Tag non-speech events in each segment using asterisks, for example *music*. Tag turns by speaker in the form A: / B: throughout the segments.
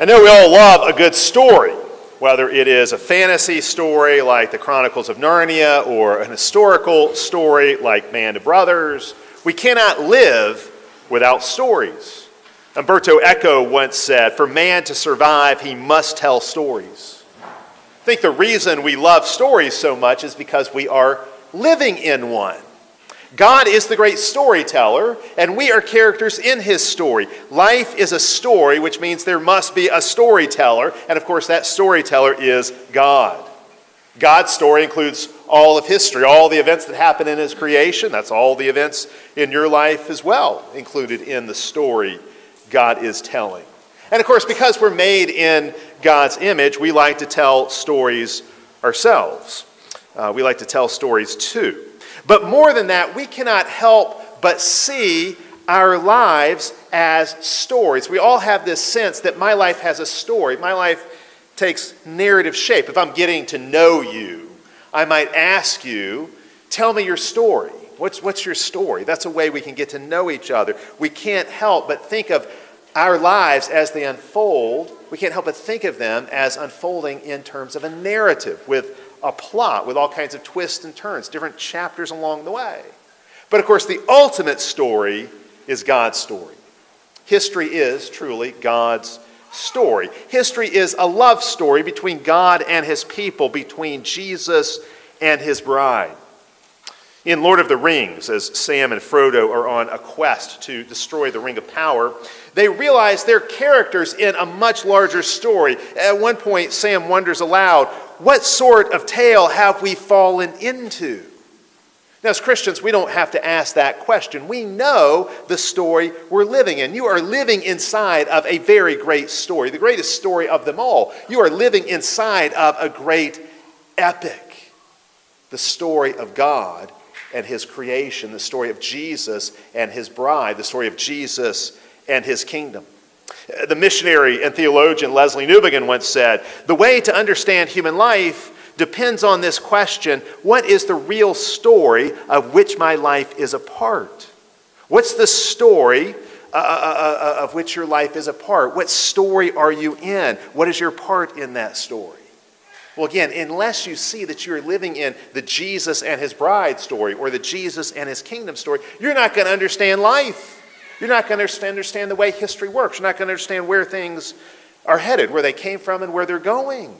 A: I know we all love a good story, whether it is a fantasy story like the Chronicles of Narnia or an historical story like Band of Brothers. We cannot live without stories. Umberto Eco once said, For man to survive, he must tell stories. I think the reason we love stories so much is because we are living in one. God is the great storyteller, and we are characters in his story. Life is a story, which means there must be a storyteller, and of course, that storyteller is God. God's story includes all of history, all the events that happen in his creation. That's all the events in your life as well, included in the story God is telling. And of course, because we're made in God's image, we like to tell stories ourselves. Uh, we like to tell stories too. But more than that, we cannot help but see our lives as stories. We all have this sense that my life has a story. My life takes narrative shape. If I'm getting to know you, I might ask you, tell me your story. What's, what's your story? That's a way we can get to know each other. We can't help but think of our lives as they unfold. We can't help but think of them as unfolding in terms of a narrative with a plot with all kinds of twists and turns, different chapters along the way. But of course, the ultimate story is God's story. History is truly God's story. History is a love story between God and his people, between Jesus and his bride. In Lord of the Rings, as Sam and Frodo are on a quest to destroy the Ring of Power, they realize they're characters in a much larger story. At one point, Sam wonders aloud, What sort of tale have we fallen into? Now, as Christians, we don't have to ask that question. We know the story we're living in. You are living inside of a very great story, the greatest story of them all. You are living inside of a great epic, the story of God and his creation, the story of Jesus and his bride, the story of Jesus and his kingdom. The missionary and theologian Lesslie Newbigin once said The way to understand human life depends on this question what is the real story of which my life is a part? What's the story uh, uh, uh, of which your life is a part? What story are you in? What is your part in that story? Well, again, unless you see that you're living in the Jesus and his bride story or the Jesus and his kingdom story, you're not going to understand life. You're not going to understand the way history works. You're not going to understand where things are headed, where they came from, and where they're going.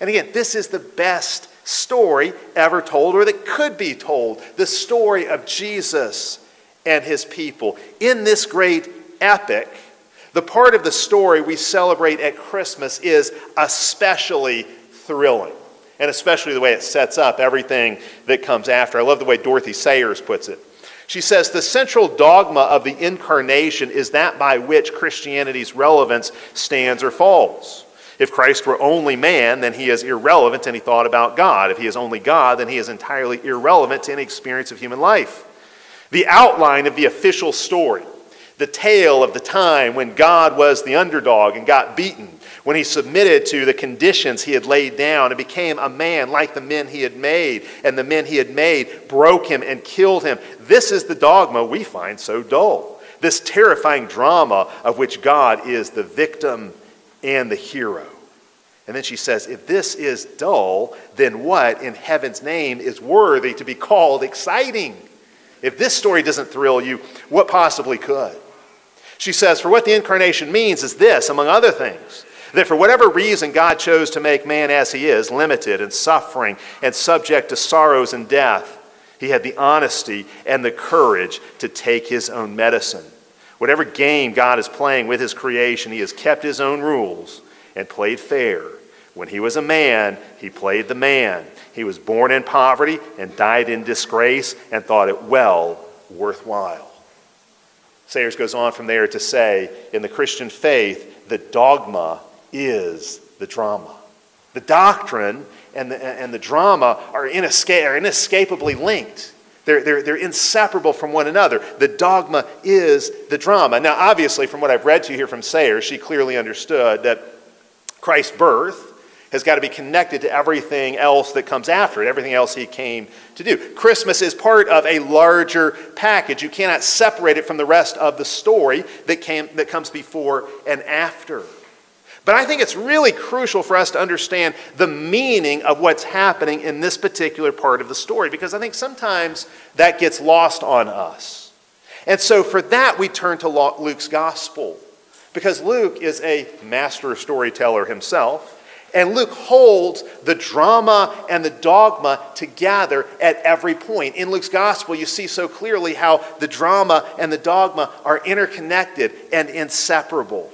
A: And again, this is the best story ever told, or that could be told the story of Jesus and his people. In this great epic, the part of the story we celebrate at Christmas is especially thrilling, and especially the way it sets up everything that comes after. I love the way Dorothy Sayers puts it. She says the central dogma of the incarnation is that by which Christianity's relevance stands or falls. If Christ were only man, then he is irrelevant to any thought about God. If he is only God, then he is entirely irrelevant to any experience of human life. The outline of the official story, the tale of the time when God was the underdog and got beaten, when he submitted to the conditions he had laid down and became a man like the men he had made, and the men he had made broke him and killed him. This is the dogma we find so dull. This terrifying drama of which God is the victim and the hero. And then she says, if this is dull, then what in heaven's name is worthy to be called exciting? If this story doesn't thrill you, what possibly could? She says, for what the incarnation means is this, among other things that for whatever reason God chose to make man as he is, limited and suffering and subject to sorrows and death, he had the honesty and the courage to take his own medicine. Whatever game God is playing with his creation, he has kept his own rules and played fair. When he was a man, he played the man. He was born in poverty and died in disgrace and thought it well worthwhile. Sayers goes on from there to say, in the Christian faith, the dogma is the drama. The doctrine and the, and the drama are, inesca- are inescapably linked. They're, they're, they're inseparable from one another. The dogma is the drama. Now, obviously, from what I've read to you here from Sayers, she clearly understood that Christ's birth has got to be connected to everything else that comes after it, everything else he came to do. Christmas is part of a larger package. You cannot separate it from the rest of the story that, came, that comes before and after. But I think it's really crucial for us to understand the meaning of what's happening in this particular part of the story because I think sometimes that gets lost on us. And so for that, we turn to Luke's gospel because Luke is a master storyteller himself. And Luke holds the drama and the dogma together at every point. In Luke's gospel, you see so clearly how the drama and the dogma are interconnected and inseparable.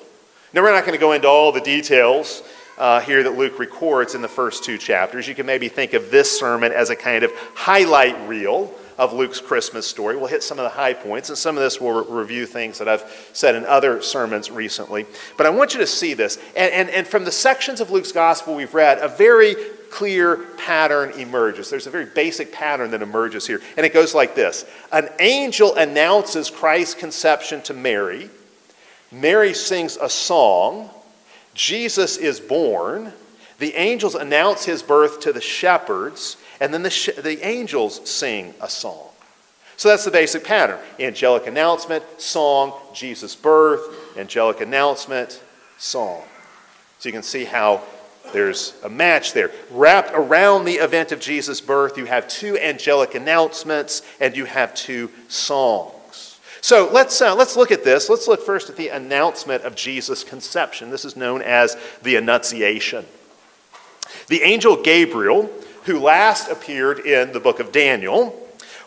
A: Now, we're not going to go into all the details uh, here that Luke records in the first two chapters. You can maybe think of this sermon as a kind of highlight reel of Luke's Christmas story. We'll hit some of the high points, and some of this will re- review things that I've said in other sermons recently. But I want you to see this. And, and, and from the sections of Luke's gospel we've read, a very clear pattern emerges. There's a very basic pattern that emerges here. And it goes like this An angel announces Christ's conception to Mary. Mary sings a song. Jesus is born. The angels announce his birth to the shepherds and then the, sh- the angels sing a song. So that's the basic pattern angelic announcement, song, Jesus' birth, angelic announcement, song. So you can see how there's a match there. Wrapped around the event of Jesus' birth, you have two angelic announcements and you have two songs. So let's, uh, let's look at this. Let's look first at the announcement of Jesus' conception. This is known as the Annunciation. The angel Gabriel who last appeared in the book of Daniel,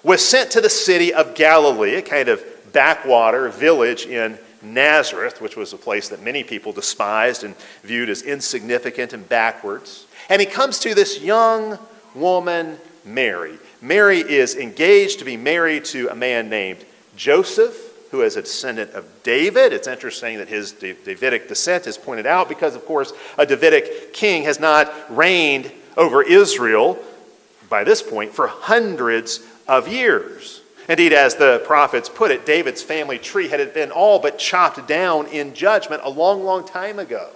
A: was sent to the city of Galilee, a kind of backwater village in Nazareth, which was a place that many people despised and viewed as insignificant and backwards. And he comes to this young woman, Mary. Mary is engaged to be married to a man named Joseph, who is a descendant of David. It's interesting that his Davidic descent is pointed out because, of course, a Davidic king has not reigned over Israel by this point for hundreds of years. Indeed, as the prophets put it, David's family tree had been all but chopped down in judgment a long, long time ago.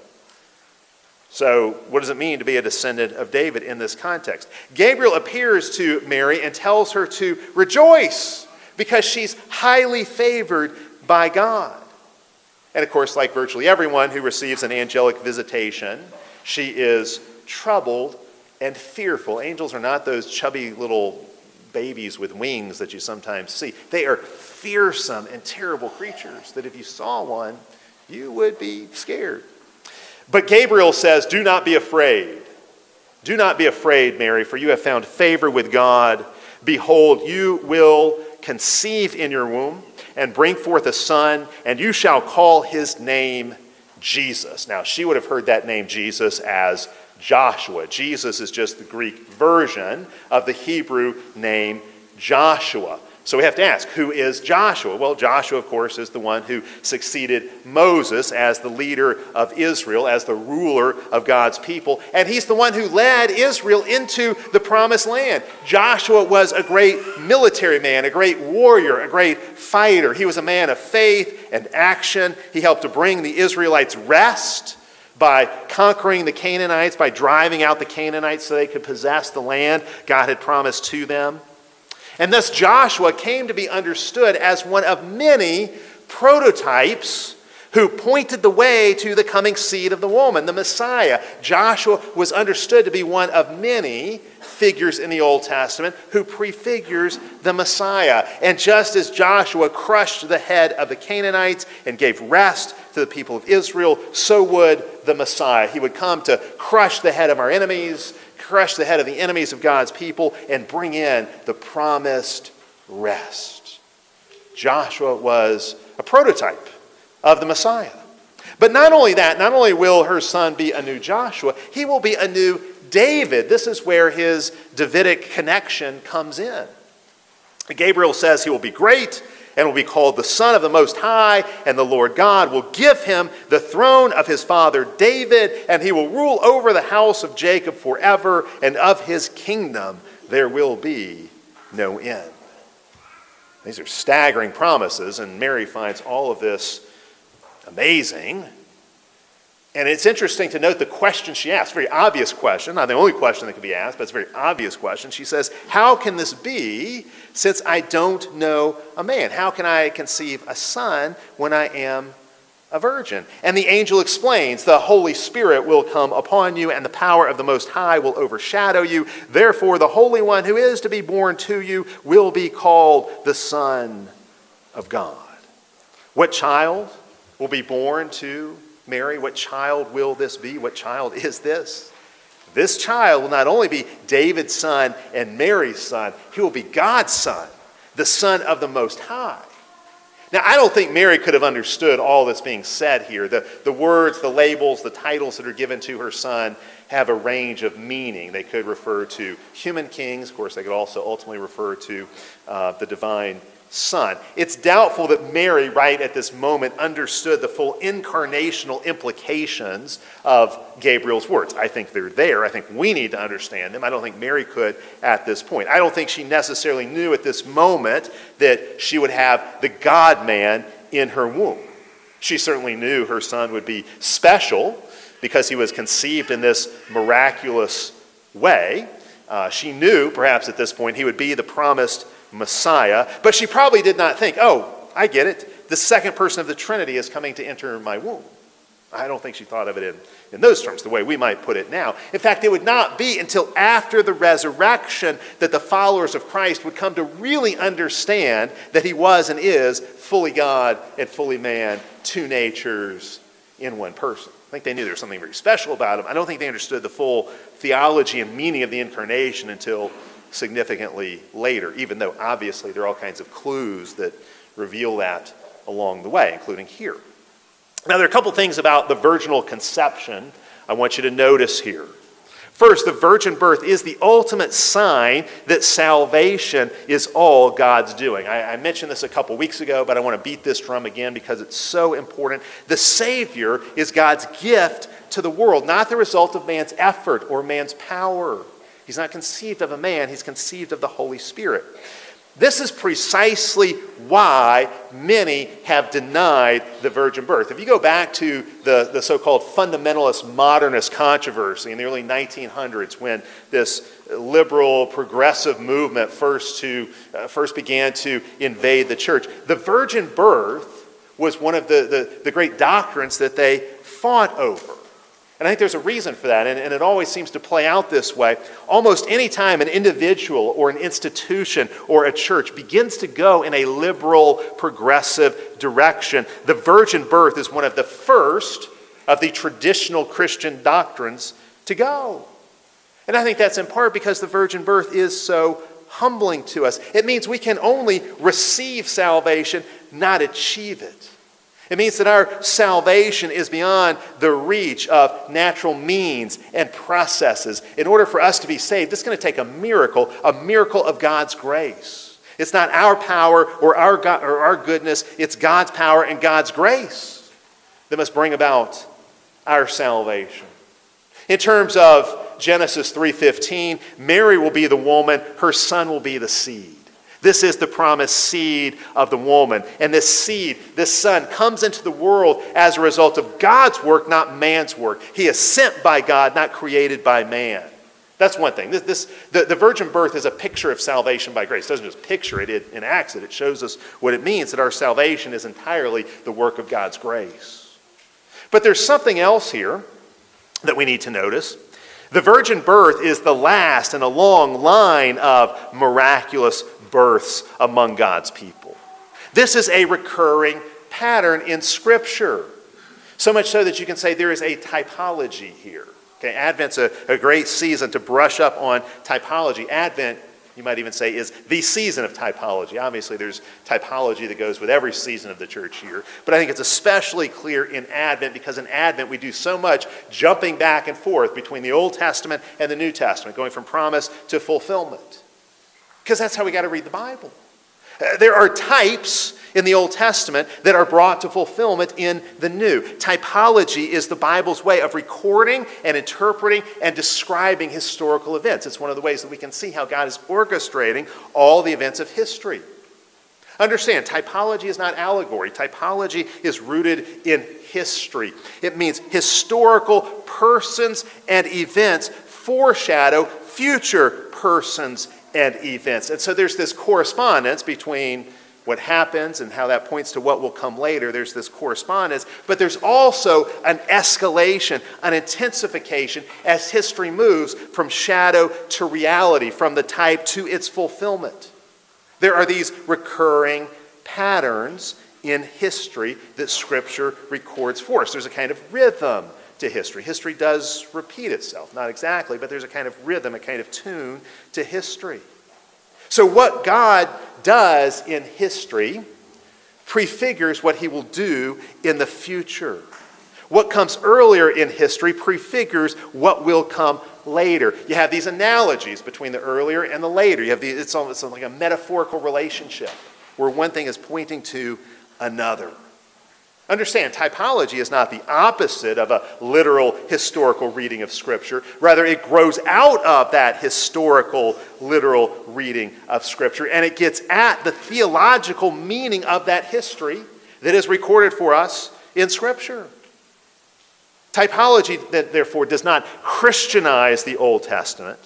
A: So, what does it mean to be a descendant of David in this context? Gabriel appears to Mary and tells her to rejoice because she's highly favored by God. And of course, like virtually everyone who receives an angelic visitation, she is troubled and fearful. Angels are not those chubby little babies with wings that you sometimes see. They are fearsome and terrible creatures that if you saw one, you would be scared. But Gabriel says, Do not be afraid. Do not be afraid, Mary, for you have found favor with God. Behold, you will conceive in your womb and bring forth a son, and you shall call his name Jesus. Now, she would have heard that name Jesus as Joshua. Jesus is just the Greek version of the Hebrew name Joshua. So we have to ask, who is Joshua? Well, Joshua, of course, is the one who succeeded Moses as the leader of Israel, as the ruler of God's people. And he's the one who led Israel into the promised land. Joshua was a great military man, a great warrior, a great fighter. He was a man of faith and action. He helped to bring the Israelites rest by conquering the Canaanites, by driving out the Canaanites so they could possess the land God had promised to them. And thus, Joshua came to be understood as one of many prototypes who pointed the way to the coming seed of the woman, the Messiah. Joshua was understood to be one of many figures in the Old Testament who prefigures the Messiah. And just as Joshua crushed the head of the Canaanites and gave rest to the people of Israel, so would the Messiah. He would come to crush the head of our enemies, crush the head of the enemies of God's people, and bring in the promised rest. Joshua was a prototype of the Messiah. But not only that, not only will her son be a new Joshua, he will be a new David. This is where his Davidic connection comes in. Gabriel says he will be great and will be called the Son of the Most High, and the Lord God will give him the throne of his father David, and he will rule over the house of Jacob forever, and of his kingdom there will be no end. These are staggering promises, and Mary finds all of this amazing. And it's interesting to note the question she asks, very obvious question, not the only question that could be asked, but it's a very obvious question. She says, How can this be since I don't know a man? How can I conceive a son when I am a virgin. And the angel explains the Holy Spirit will come upon you, and the power of the Most High will overshadow you. Therefore, the Holy One who is to be born to you will be called the Son of God. What child will be born to Mary? What child will this be? What child is this? This child will not only be David's son and Mary's son, he will be God's son, the Son of the Most High. Now, I don't think Mary could have understood all that's being said here. The, the words, the labels, the titles that are given to her son have a range of meaning. They could refer to human kings, of course, they could also ultimately refer to uh, the divine son. It's doubtful that Mary, right at this moment, understood the full incarnational implications of Gabriel's words. I think they're there. I think we need to understand them. I don't think Mary could at this point. I don't think she necessarily knew at this moment that she would have the God man in her womb. She certainly knew her son would be special because he was conceived in this miraculous way. Uh, she knew, perhaps at this point, he would be the promised Messiah, but she probably did not think, oh, I get it. The second person of the Trinity is coming to enter my womb. I don't think she thought of it in, in those terms, the way we might put it now. In fact, it would not be until after the resurrection that the followers of Christ would come to really understand that he was and is fully God and fully man, two natures in one person. I think they knew there was something very special about him. I don't think they understood the full theology and meaning of the incarnation until significantly later, even though obviously there are all kinds of clues that reveal that along the way, including here. Now, there are a couple things about the virginal conception I want you to notice here. First, the virgin birth is the ultimate sign that salvation is all God's doing. I, I, mentioned this a couple weeks ago, but I want to beat this drum again because it's so important. The Savior is God's gift to the world, not the result of man's effort or man's power. He's not conceived of a man, he's conceived of the Holy Spirit. This is precisely why many have denied the virgin birth. If you go back to the, the so called fundamentalist modernist controversy in the early 1900s, when this liberal progressive movement first, to, uh, first began to invade the church, the virgin birth was one of the, the, the great doctrines that they fought over. And I think there's a reason for that, and, and, it always seems to play out this way. Almost any time an individual or an institution or a church begins to go in a liberal, progressive direction, the virgin birth is one of the first of the traditional Christian doctrines to go. And I think that's in part because the virgin birth is so humbling to us. It means we can only receive salvation, not achieve it. It means that our salvation is beyond the reach of natural means and processes. In order for us to be saved, it's going to take a miracle, a miracle of God's grace. It's not our power or our, God, or our goodness, it's God's power and God's grace that must bring about our salvation. In terms of Genesis 3:15, Mary will be the woman, her son will be the seed. This is the promised seed of the woman. And this seed, this son, comes into the world as a result of God's work, not man's work. He is sent by God, not created by man. That's one thing. This, this, the, the virgin birth is a picture of salvation by grace. It doesn't just picture it, it enacts it. It shows us what it means that our salvation is entirely the work of God's grace. But there's something else here that we need to notice. The virgin birth is the last in a long line of miraculous births among God's people. This is a recurring pattern in Scripture. So much so that you can say there is a typology here. Okay, Advent's a, a great season to brush up on typology. Advent, you might even say, is the season of typology. Obviously, there's typology that goes with every season of the church year. But I think it's especially clear in Advent because in Advent we do so much jumping back and forth between the Old Testament and the New Testament, going from promise to fulfillment. Because that's how we got to read the Bible. Uh, there are types in the Old Testament that are brought to fulfillment in the New. Typology is the Bible's way of recording and interpreting and describing historical events. It's one of the ways that we can see how God is orchestrating all the events of history. Understand, typology is not allegory. Typology is rooted in history. It means historical persons and events foreshadow future persons and events. And so there's this correspondence between what happens and how that points to what will come later. There's this correspondence, but there's also an escalation, an intensification as history moves from shadow to reality, from the type to its fulfillment. There are these recurring patterns in history that Scripture records for us. There's a kind of rhythm to history. History does repeat itself, not exactly, but there's a kind of rhythm, a kind of tune to history. So, what God does in history prefigures what he will do in the future. What comes earlier in history prefigures what will come later. You have these analogies between the earlier and the later. You have the, it's almost like a metaphorical relationship where one thing is pointing to another. Understand, typology is not the opposite of a literal historical reading of Scripture. Rather, it grows out of that historical, literal reading of Scripture, and it gets at the theological meaning of that history that is recorded for us in Scripture. Typology, therefore, does not Christianize the Old Testament.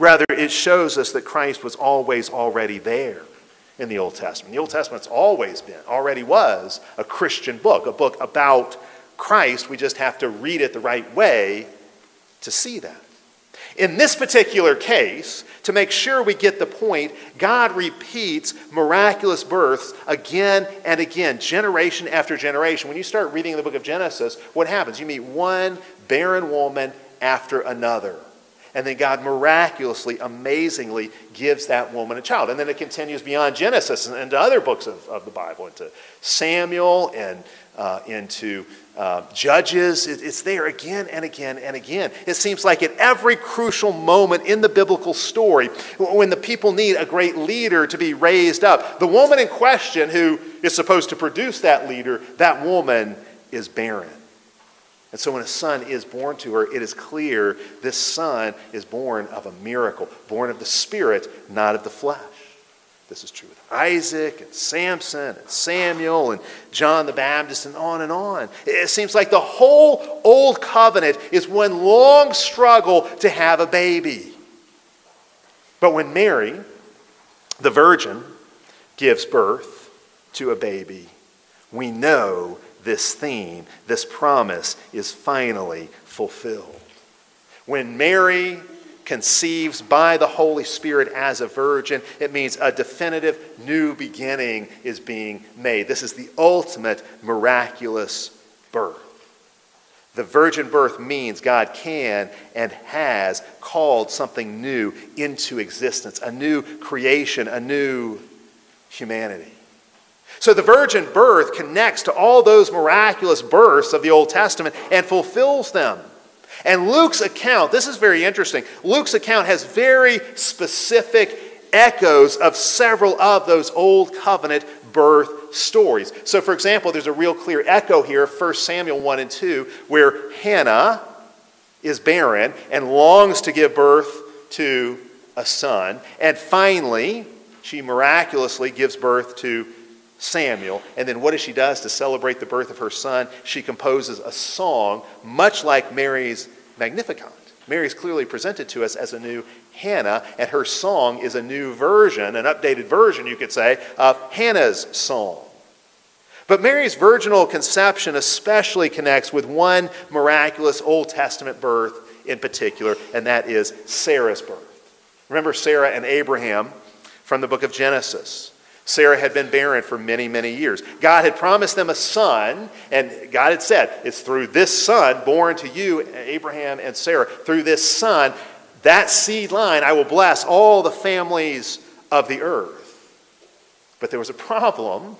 A: Rather, it shows us that Christ was always already there in the Old Testament. The Old Testament's always been, already was, a Christian book, a book about Christ. We just have to read it the right way to see that. In this particular case, to make sure we get the point, God repeats miraculous births again and again, generation after generation. When you start reading the book of Genesis, what happens? You meet one barren woman after another. And then God miraculously, amazingly gives that woman a child. And then it continues beyond Genesis and into other books of, of the Bible, into Samuel and uh, into uh, Judges. It, it's there again and again and again. It seems like at every crucial moment in the biblical story, when the people need a great leader to be raised up, the woman in question who is supposed to produce that leader, that woman is barren. And so when a son is born to her, it is clear this son is born of a miracle, born of the Spirit, not of the flesh. This is true with Isaac and Samson and Samuel and John the Baptist and on and on. It seems like the whole Old Covenant is one long struggle to have a baby. But when Mary, the virgin, gives birth to a baby, we know this theme, this promise is finally fulfilled. When Mary conceives by the Holy Spirit as a virgin, it means a definitive new beginning is being made. This is the ultimate miraculous birth. The virgin birth means God can and has called something new into existence, a new creation, a new humanity. So the virgin birth connects to all those miraculous births of the Old Testament and fulfills them. And Luke's account, this is very interesting. Luke's account has very specific echoes of several of those Old Covenant birth stories. So, for example, there's a real clear echo here, 1 Samuel 1 and 2, where Hannah is barren and longs to give birth to a son. And finally, she miraculously gives birth to Samuel. And then what does she does to celebrate the birth of her son? She composes a song, much like Mary's Magnificat. Mary's clearly presented to us as a new Hannah, and her song is a new version, an updated version, you could say, of Hannah's song. But Mary's virginal conception especially connects with one miraculous Old Testament birth in particular, and that is Sarah's birth. Remember Sarah and Abraham from the book of Genesis. Sarah had been barren for many, many years. God had promised them a son, and God had said, It's through this son born to you, Abraham and Sarah, through this son, that seed line, I will bless all the families of the earth. But there was a problem.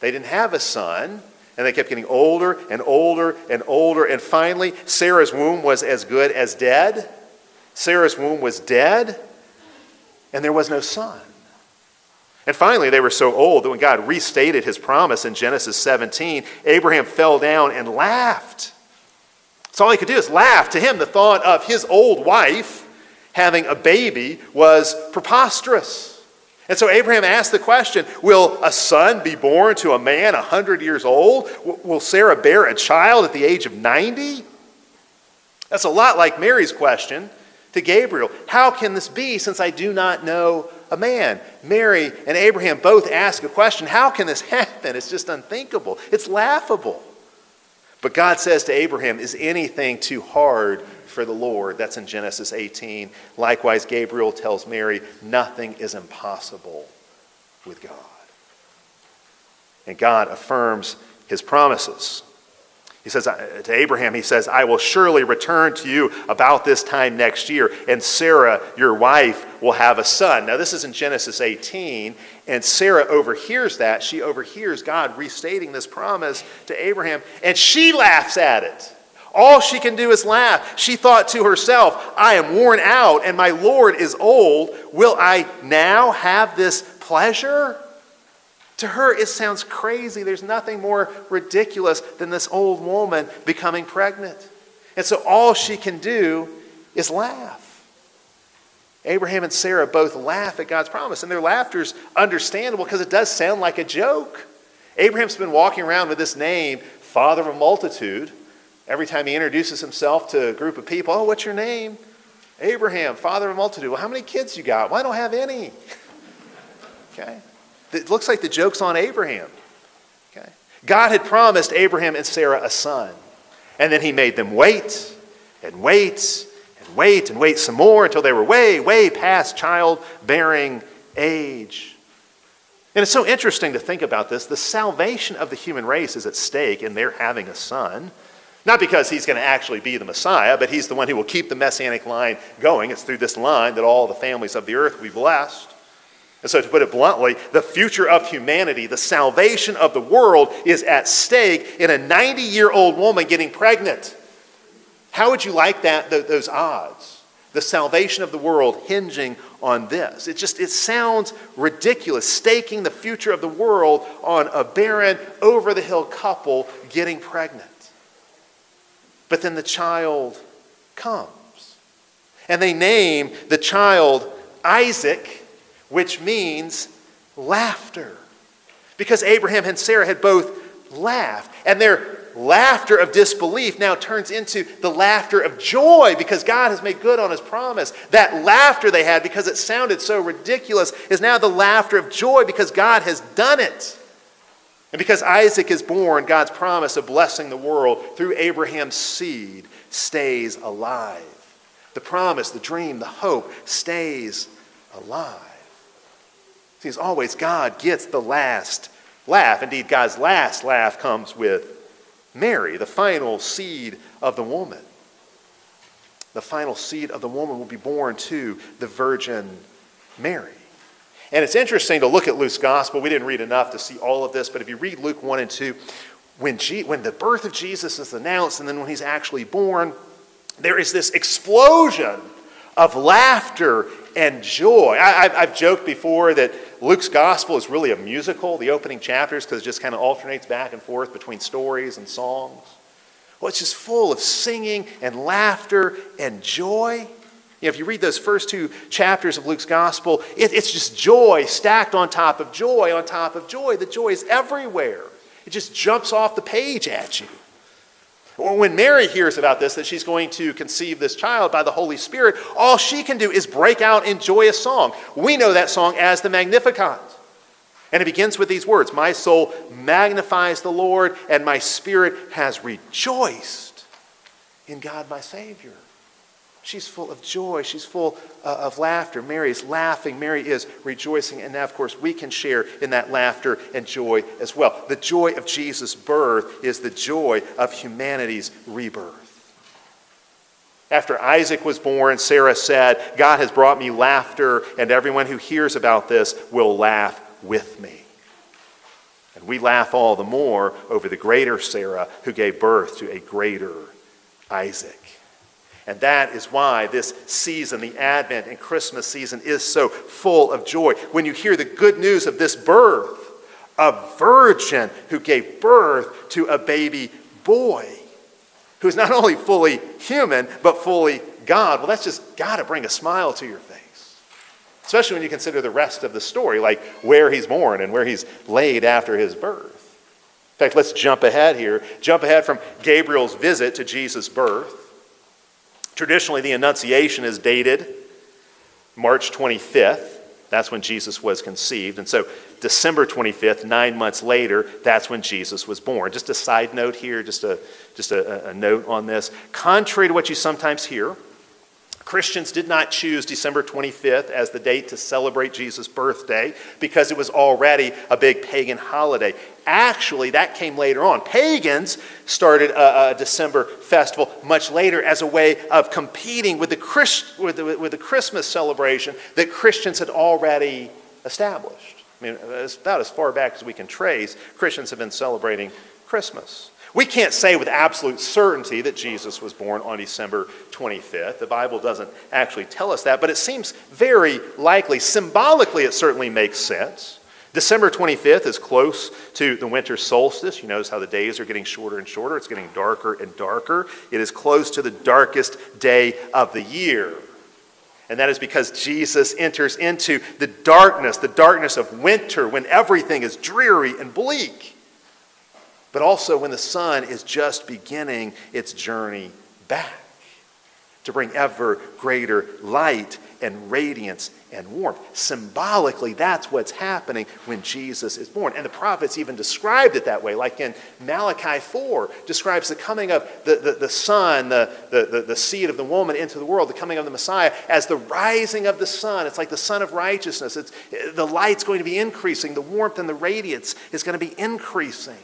A: They didn't have a son, and they kept getting older and older and older, and finally, Sarah's womb was as good as dead. Sarah's womb was dead, and there was no son. And finally, they were so old that when God restated his promise in Genesis 17, Abraham fell down and laughed. That's all he could do is laugh. To him, the thought of his old wife having a baby was preposterous. And so Abraham asked the question Will a son be born to a man 100 years old? Will Sarah bear a child at the age of 90? That's a lot like Mary's question to Gabriel How can this be since I do not know a man. Mary and Abraham both ask a question How can this *laughs* happen? It's just unthinkable, it's laughable. But God says to Abraham, Is anything too hard for the Lord? That's in Genesis 18. Likewise, Gabriel tells Mary, Nothing is impossible with God. And God affirms his promises. He says uh, to Abraham, he says, I will surely return to you about this time next year, and Sarah, your wife, will have a son. Now, this is in Genesis 18, and Sarah overhears that. She overhears God restating this promise to Abraham, and she laughs at it. All she can do is laugh. She thought to herself, I am worn out, and my Lord is old. Will I now have this pleasure? To her, it sounds crazy. There's nothing more ridiculous than this old woman becoming pregnant. And so all she can do is laugh. Abraham and Sarah both laugh at God's promise, and their laughter's understandable because it does sound like a joke. Abraham's been walking around with this name, Father of a Multitude. Every time he introduces himself to a group of people, oh, what's your name? Abraham, Father of a Multitude. Well, how many kids you got? Well, I don't have any. *laughs* okay. It looks like the joke's on Abraham. Okay? God had promised Abraham and Sarah a son. And then he made them wait and wait and wait and wait some more until they were way, way past childbearing age. And it's so interesting to think about this. The salvation of the human race is at stake in their having a son. Not because he's going to actually be the Messiah, but he's the one who will keep the messianic line going. It's through this line that all the families of the earth will be blessed. And so, to put it bluntly, the future of humanity, the salvation of the world, is at stake in a 90 year old woman getting pregnant. How would you like that, those odds? The salvation of the world hinging on this. It just it sounds ridiculous, staking the future of the world on a barren, over the hill couple getting pregnant. But then the child comes. And they name the child Isaac which means laughter. Because Abraham and Sarah had both laughed, and their laughter of disbelief now turns into the laughter of joy because God has made good on his promise. That laughter they had because it sounded so ridiculous is now the laughter of joy because God has done it. And because Isaac is born, God's promise of blessing the world through Abraham's seed stays alive. The promise, the dream, the hope stays alive. See, as always, God gets the last laugh. Indeed, God's last laugh comes with Mary, the final seed of the woman. The final seed of the woman will be born to the Virgin Mary. And it's interesting to look at Luke's gospel. We didn't read enough to see all of this, but if you read Luke 1 and 2, when, G- when the birth of Jesus is announced and then when he's actually born, there is this explosion of laughter and joy. I, have joked before that Luke's gospel is really a musical, the opening chapters, because it just kind of alternates back and forth between stories and songs. Well, it's just full of singing and laughter and joy. You know, if you read those first two chapters of Luke's gospel, it, it's just joy stacked on top of joy on top of joy. The joy is everywhere, it just jumps off the page at you. When Mary hears about this, that she's going to conceive this child by the Holy Spirit, all she can do is break out in joyous song. We know that song as the Magnificat. And it begins with these words My soul magnifies the Lord, and my spirit has rejoiced in God my Savior. She's full of joy. She's full uh, of laughter. Mary is laughing. Mary is rejoicing. And now, of course, we can share in that laughter and joy as well. The joy of Jesus' birth is the joy of humanity's rebirth. After Isaac was born, Sarah said, God has brought me laughter, and everyone who hears about this will laugh with me. And we laugh all the more over the greater Sarah who gave birth to a greater Isaac. And that is why this season, the Advent and Christmas season, is so full of joy. When you hear the good news of this birth, a virgin who gave birth to a baby boy who's not only fully human, but fully God, well, that's just got to bring a smile to your face. Especially when you consider the rest of the story, like where he's born and where he's laid after his birth. In fact, let's jump ahead here. Jump ahead from Gabriel's visit to Jesus' birth Traditionally, the Annunciation is dated March 25th. That's when Jesus was conceived. And so, December 25th, nine months later, that's when Jesus was born. Just a side note here, just a, just a, a note on this. Contrary to what you sometimes hear, Christians did not choose December 25th as the date to celebrate Jesus' birthday because it was already a big pagan holiday. Actually, that came later on. Pagans started a, a December festival much later as a way of competing with the, Christ, with, the, with the Christmas celebration that Christians had already established. I mean, about as far back as we can trace, Christians have been celebrating Christmas. We can't say with absolute certainty that Jesus was born on December 25th. The Bible doesn't actually tell us that, but it seems very likely. Symbolically, it certainly makes sense. December 25th is close to the winter solstice. You notice how the days are getting shorter and shorter. It's getting darker and darker. It is close to the darkest day of the year. And that is because Jesus enters into the darkness, the darkness of winter, when everything is dreary and bleak but also when the sun is just beginning its journey back to bring ever greater light and radiance and warmth. Symbolically, that's what's happening when Jesus is born. And the prophets even described it that way, like in Malachi 4, describes the coming of the, the, the Son, the, the, the seed of the woman into the world, the coming of the Messiah, as the rising of the sun. It's like the sun of righteousness. It's, the light's going to be increasing, the warmth and the radiance is going to be increasing.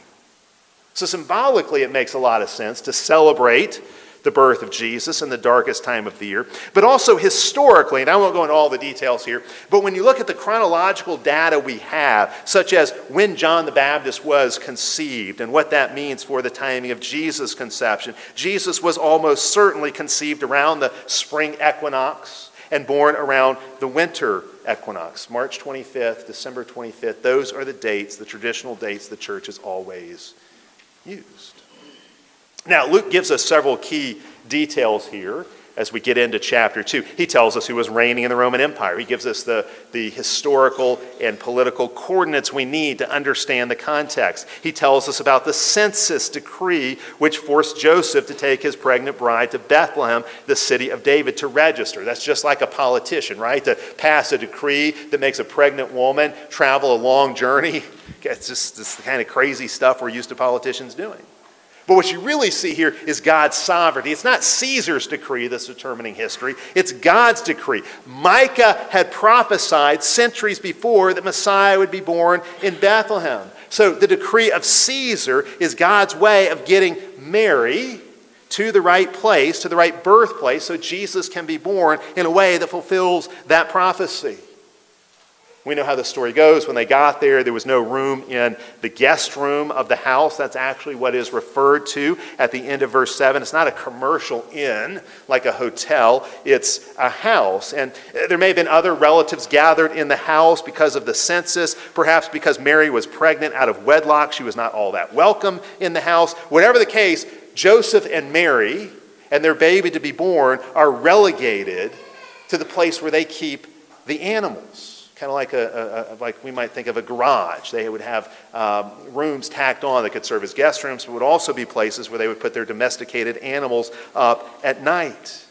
A: So, symbolically, it makes a lot of sense to celebrate the birth of Jesus in the darkest time of the year, but also historically, and I won't go into all the details here, but when you look at the chronological data we have, such as when John the Baptist was conceived and what that means for the timing of Jesus' conception, Jesus was almost certainly conceived around the spring equinox and born around the winter equinox, March 25th, December 25th. Those are the dates, the traditional dates the church has always used. Now, Luke gives us several key details here as we get into chapter 2. He tells us who was reigning in the Roman Empire. He gives us the, the historical and political coordinates we need to understand the context. He tells us about the census decree which forced Joseph to take his pregnant bride to Bethlehem, the city of David, to register. That's just like a politician, right? To pass a decree that makes a pregnant woman travel a long journey. *laughs* It's just this kind of crazy stuff we're used to politicians doing. But what you really see here is God's sovereignty. It's not Caesar's decree that's determining history, it's God's decree. Micah had prophesied centuries before that Messiah would be born in Bethlehem. So the decree of Caesar is God's way of getting Mary to the right place, to the right birthplace, so Jesus can be born in a way that fulfills that prophecy. We know how the story goes. When they got there, there was no room in the guest room of the house. That's actually what is referred to at the end of verse 7. It's not a commercial inn like a hotel, it's a house. And there may have been other relatives gathered in the house because of the census, perhaps because Mary was pregnant out of wedlock. She was not all that welcome in the house. Whatever the case, Joseph and Mary and their baby to be born are relegated to the place where they keep the animals kind of like a, a, like we might think of a garage. They would have um, rooms tacked on that could serve as guest rooms, but would also be places where they would put their domesticated animals up at night.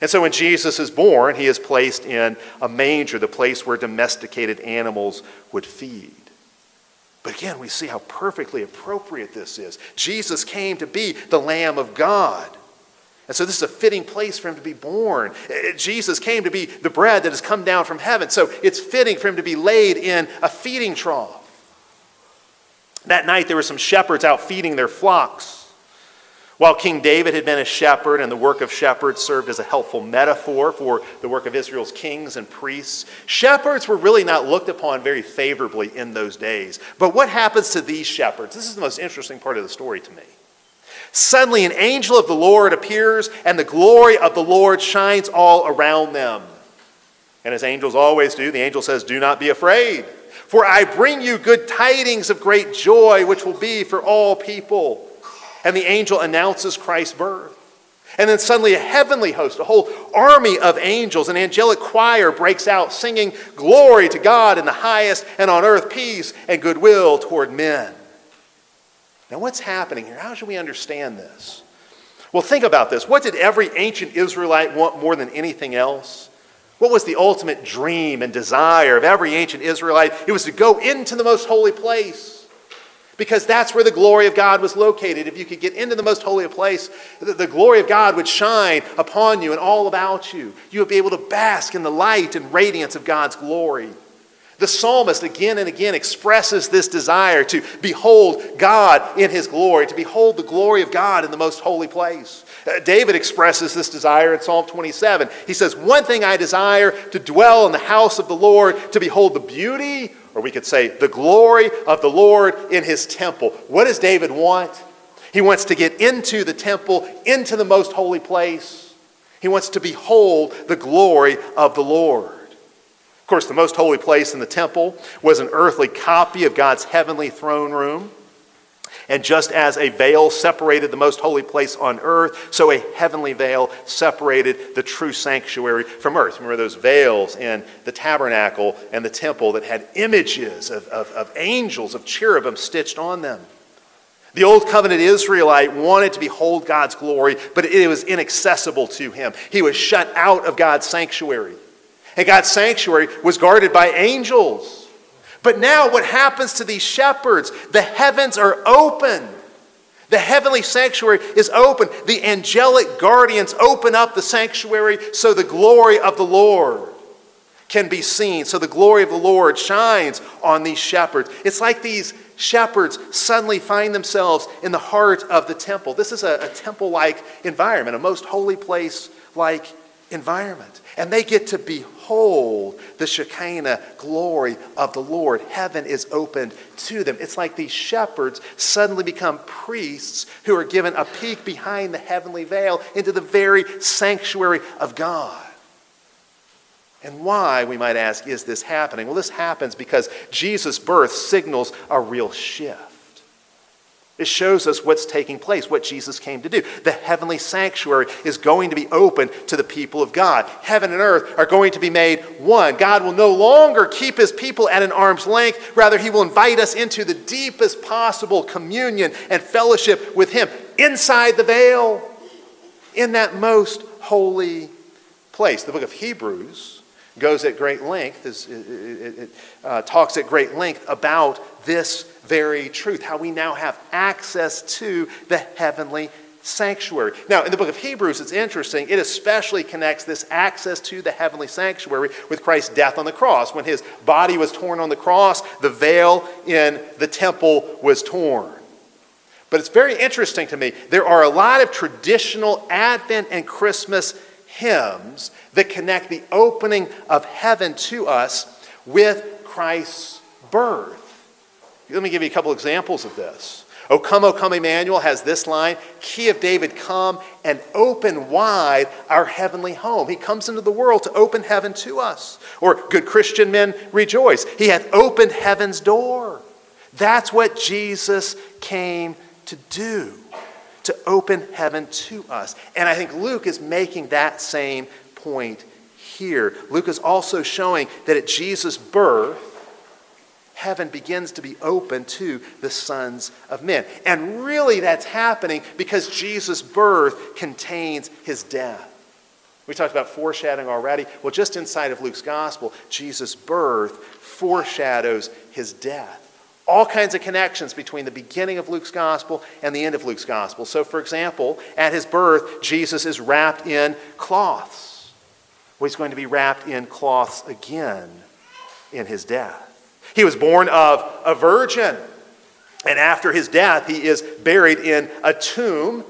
A: And so when Jesus is born, he is placed in a manger, the place where domesticated animals would feed. But again, we see how perfectly appropriate this is. Jesus came to be the Lamb of God. And so this is a fitting place for him to be born. Uh, Jesus came to be the bread that has come down from heaven. So it's fitting for him to be laid in a feeding trough. That night, there were some shepherds out feeding their flocks. While King David had been a shepherd and the work of shepherds served as a helpful metaphor for the work of Israel's kings and priests, shepherds were really not looked upon very favorably in those days. But what happens to these shepherds? This is the most interesting part of the story to me. Suddenly, an angel of the Lord appears, and the glory of the Lord shines all around them. And as angels always do, the angel says, Do not be afraid, for I bring you good tidings of great joy, which will be for all people. And the angel announces Christ's birth. And then suddenly, a heavenly host, a whole army of angels, an angelic choir breaks out singing, Glory to God in the highest, and on earth peace and goodwill toward men. Now, what's happening here? How should we understand this? Well, think about this. What did every ancient Israelite want more than anything else? What was the ultimate dream and desire of every ancient Israelite? It was to go into the most holy place because that's where the glory of God was located. If you could get into the most holy place, the, the, glory of God would shine upon you and all about you. You would be able to bask in the light and radiance of God's glory. The psalmist again and again expresses this desire to behold God in his glory, to behold the glory of God in the most holy place. Uh, David expresses this desire in Psalm 27. He says, One thing I desire to dwell in the house of the Lord, to behold the beauty, or we could say the glory of the Lord in his temple. What does David want? He wants to get into the temple, into the most holy place. He wants to behold the glory of the Lord. Of course, the most holy place in the temple was an earthly copy of God's heavenly throne room. And just as a veil separated the most holy place on earth, so a heavenly veil separated the true sanctuary from earth. Remember those veils in the tabernacle and the temple that had images of, of, of angels, of cherubim stitched on them. The old covenant Israelite wanted to behold God's glory, but it was inaccessible to him. He was shut out of God's sanctuary. And God's sanctuary was guarded by angels. But now, what happens to these shepherds? The heavens are open. The heavenly sanctuary is open. The angelic guardians open up the sanctuary so the glory of the Lord can be seen. So the glory of the Lord shines on these shepherds. It's like these shepherds suddenly find themselves in the heart of the temple. This is a, a temple like environment, a most holy place like environment. And they get to behold the Shekinah glory of the Lord. Heaven is opened to them. It's like these shepherds suddenly become priests who are given a peek behind the heavenly veil into the very sanctuary of God. And why, we might ask, is this happening? Well, this happens because Jesus' birth signals a real shift. It shows us what's taking place, what Jesus came to do. The heavenly sanctuary is going to be open to the people of God. Heaven and earth are going to be made one. God will no longer keep his people at an arm's length. Rather, he will invite us into the deepest possible communion and fellowship with him inside the veil, in that most holy place. The book of Hebrews goes at great length, it, it, it uh, talks at great length about this very truth, how we now have access to the heavenly sanctuary. Now, in the book of Hebrews, it's interesting. It especially connects this access to the heavenly sanctuary with Christ's death on the cross. When his body was torn on the cross, the veil in the temple was torn. But it's very interesting to me. There are a lot of traditional Advent and Christmas hymns that connect the opening of heaven to us with Christ's birth. Let me give you a couple examples of this. O come, O come, Emmanuel has this line Key of David, come and open wide our heavenly home. He comes into the world to open heaven to us. Or, good Christian men rejoice. He hath opened heaven's door. That's what Jesus came to do, to open heaven to us. And I think Luke is making that same point here. Luke is also showing that at Jesus' birth, heaven begins to be open to the sons of men. And really, that's happening because Jesus' birth contains his death. We talked about foreshadowing already. Well, just inside of Luke's gospel, Jesus' birth foreshadows his death. All kinds of connections between the beginning of Luke's gospel and the end of Luke's gospel. So, for example, at his birth, Jesus is wrapped in cloths. Well, he's going to be wrapped in cloths again in his death. He was born of a virgin. And after his death, he is buried in a tomb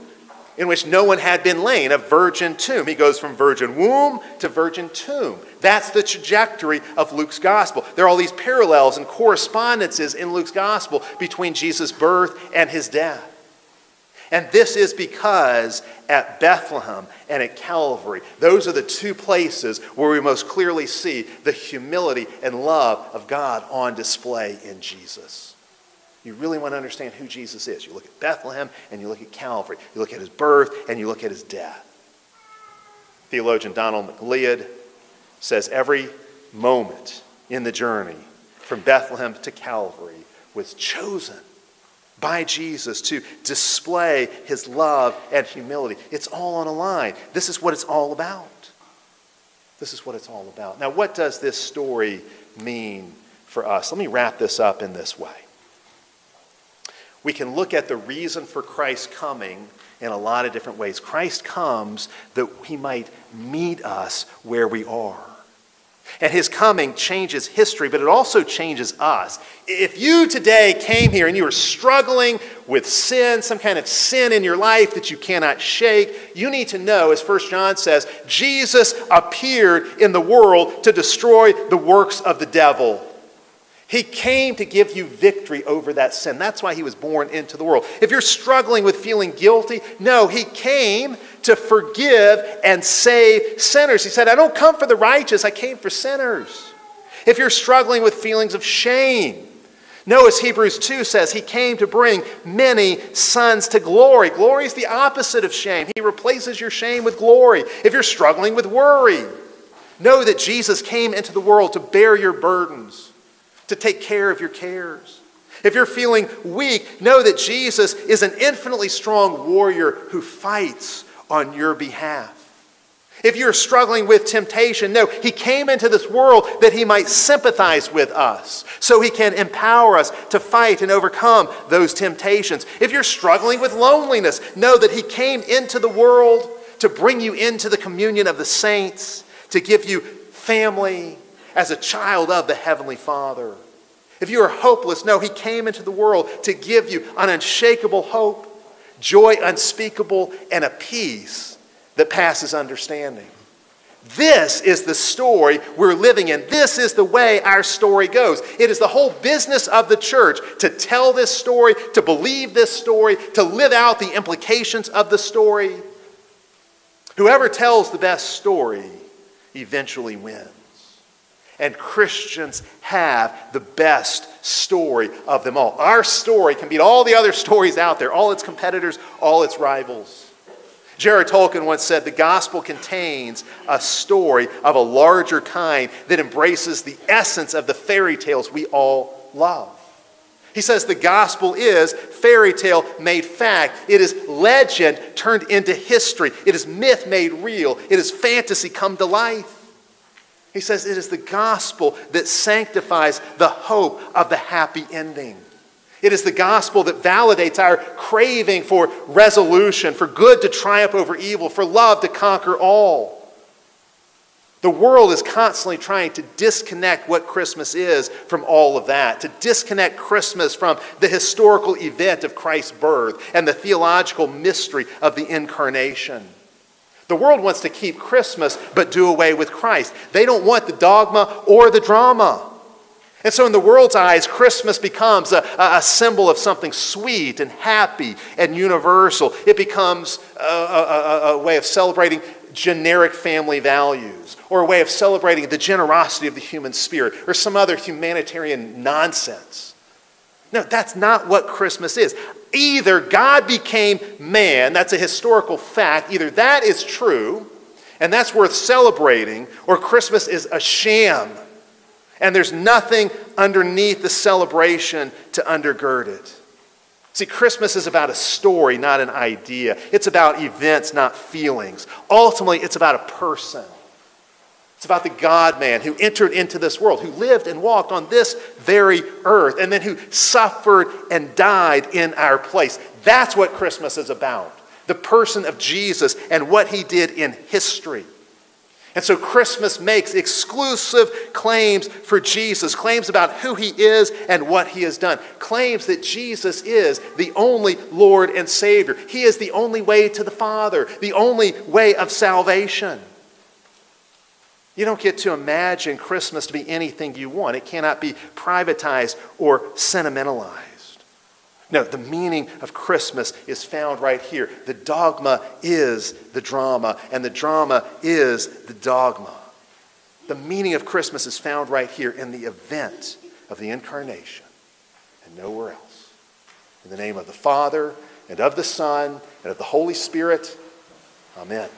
A: in which no one had been laid, a virgin tomb. He goes from virgin womb to virgin tomb. That's the trajectory of Luke's gospel. There are all these parallels and correspondences in Luke's gospel between Jesus' birth and his death. And this is because at Bethlehem and at Calvary, those are the two places where we most clearly see the humility and love of God on display in Jesus. You really want to understand who Jesus is. You look at Bethlehem and you look at Calvary. You look at his birth and you look at his death. Theologian Donald Macleod says every moment in the journey from Bethlehem to Calvary was chosen by Jesus to display his love and humility. It's all on a line. This is what it's all about. This is what it's all about. Now, what does this story mean for us? Let me wrap this up in this way. We can look at the reason for Christ coming in a lot of different ways. Christ comes that he might meet us where we are. And his coming changes history, but it also changes us. If you today came here and you were struggling with sin, some kind of sin in your life that you cannot shake, you need to know, as 1 John says, Jesus appeared in the world to destroy the works of the devil. He came to give you victory over that sin. That's why he was born into the world. If you're struggling with feeling guilty, no, he came to forgive and save sinners. He said, I don't come for the righteous, I came for sinners. If you're struggling with feelings of shame, no, as Hebrews 2 says, he came to bring many sons to glory. Glory is the opposite of shame. He replaces your shame with glory. If you're struggling with worry, know that Jesus came into the world to bear your burdens to take care of your cares. If you're feeling weak, know that Jesus is an infinitely strong warrior who fights on your behalf. If you're struggling with temptation, know He came into this world that He might sympathize with us, so He can empower us to fight and overcome those temptations. If you're struggling with loneliness, know that He came into the world to bring you into the communion of the saints, to give you family, as a child of the Heavenly Father. If you are hopeless, no, He came into the world to give you an unshakable hope, joy unspeakable, and a peace that passes understanding. This is the story we're living in. This is the way our story goes. It is the whole business of the church to tell this story, to believe this story, to live out the implications of the story. Whoever tells the best story eventually wins. And Christians have the best story of them all. Our story can beat all the other stories out there, all its competitors, all its rivals. J.R.R. Tolkien once said the gospel contains a story of a larger kind that embraces the essence of the fairy tales we all love. He says the gospel is fairy tale made fact. It is legend turned into history. It is myth made real. It is fantasy come to life. He says it is the gospel that sanctifies the hope of the happy ending. It is the gospel that validates our craving for resolution, for good to triumph over evil, for love to conquer all. The world is constantly trying to disconnect what Christmas is from all of that, to disconnect Christmas from the historical event of Christ's birth and the theological mystery of the incarnation. The world wants to keep Christmas but do away with Christ. They don't want the dogma or the drama. And so, in the world's eyes, Christmas becomes a, a symbol of something sweet and happy and universal. It becomes a, a, a way of celebrating generic family values or a way of celebrating the generosity of the human spirit or some other humanitarian nonsense. No, that's not what Christmas is. Either God became man, that's a historical fact, either that is true and that's worth celebrating, or Christmas is a sham and there's nothing underneath the celebration to undergird it. See, Christmas is about a story, not an idea. It's about events, not feelings. Ultimately, it's about a person. It's about the God man who entered into this world, who lived and walked on this very earth, and then who suffered and died in our place. That's what Christmas is about the person of Jesus and what he did in history. And so Christmas makes exclusive claims for Jesus, claims about who he is and what he has done, claims that Jesus is the only Lord and Savior. He is the only way to the Father, the only way of salvation. You don't get to imagine Christmas to be anything you want. It cannot be privatized or sentimentalized. No, the meaning of Christmas is found right here. The dogma is the drama, and the drama is the dogma. The meaning of Christmas is found right here in the event of the incarnation and nowhere else. In the name of the Father, and of the Son, and of the Holy Spirit, amen.